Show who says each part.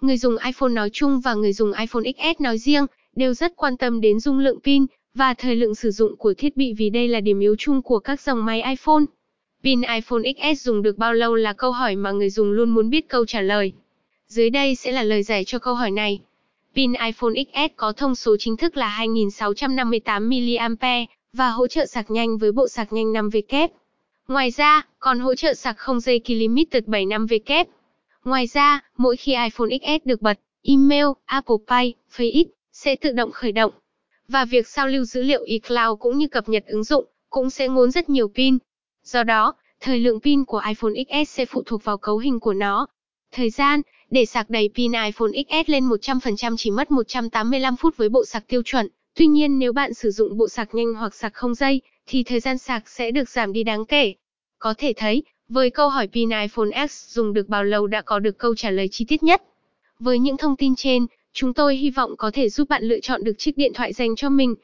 Speaker 1: người dùng iPhone nói chung và người dùng iPhone XS nói riêng đều rất quan tâm đến dung lượng pin và thời lượng sử dụng của thiết bị vì đây là điểm yếu chung của các dòng máy iPhone. Pin iPhone XS dùng được bao lâu là câu hỏi mà người dùng luôn muốn biết câu trả lời. Dưới đây sẽ là lời giải cho câu hỏi này. Pin iPhone XS có thông số chính thức là 2658 mAh và hỗ trợ sạc nhanh với bộ sạc nhanh 5W. Ngoài ra, còn hỗ trợ sạc không dây Limited 75W. Ngoài ra, mỗi khi iPhone XS được bật, email, Apple Pay, Face sẽ tự động khởi động. Và việc sao lưu dữ liệu iCloud cũng như cập nhật ứng dụng cũng sẽ ngốn rất nhiều pin. Do đó, thời lượng pin của iPhone XS sẽ phụ thuộc vào cấu hình của nó. Thời gian, để sạc đầy pin iPhone XS lên 100% chỉ mất 185 phút với bộ sạc tiêu chuẩn. Tuy nhiên nếu bạn sử dụng bộ sạc nhanh hoặc sạc không dây, thì thời gian sạc sẽ được giảm đi đáng kể. Có thể thấy, với câu hỏi pin iPhone X dùng được bao lâu đã có được câu trả lời chi tiết nhất. Với những thông tin trên, chúng tôi hy vọng có thể giúp bạn lựa chọn được chiếc điện thoại dành cho mình.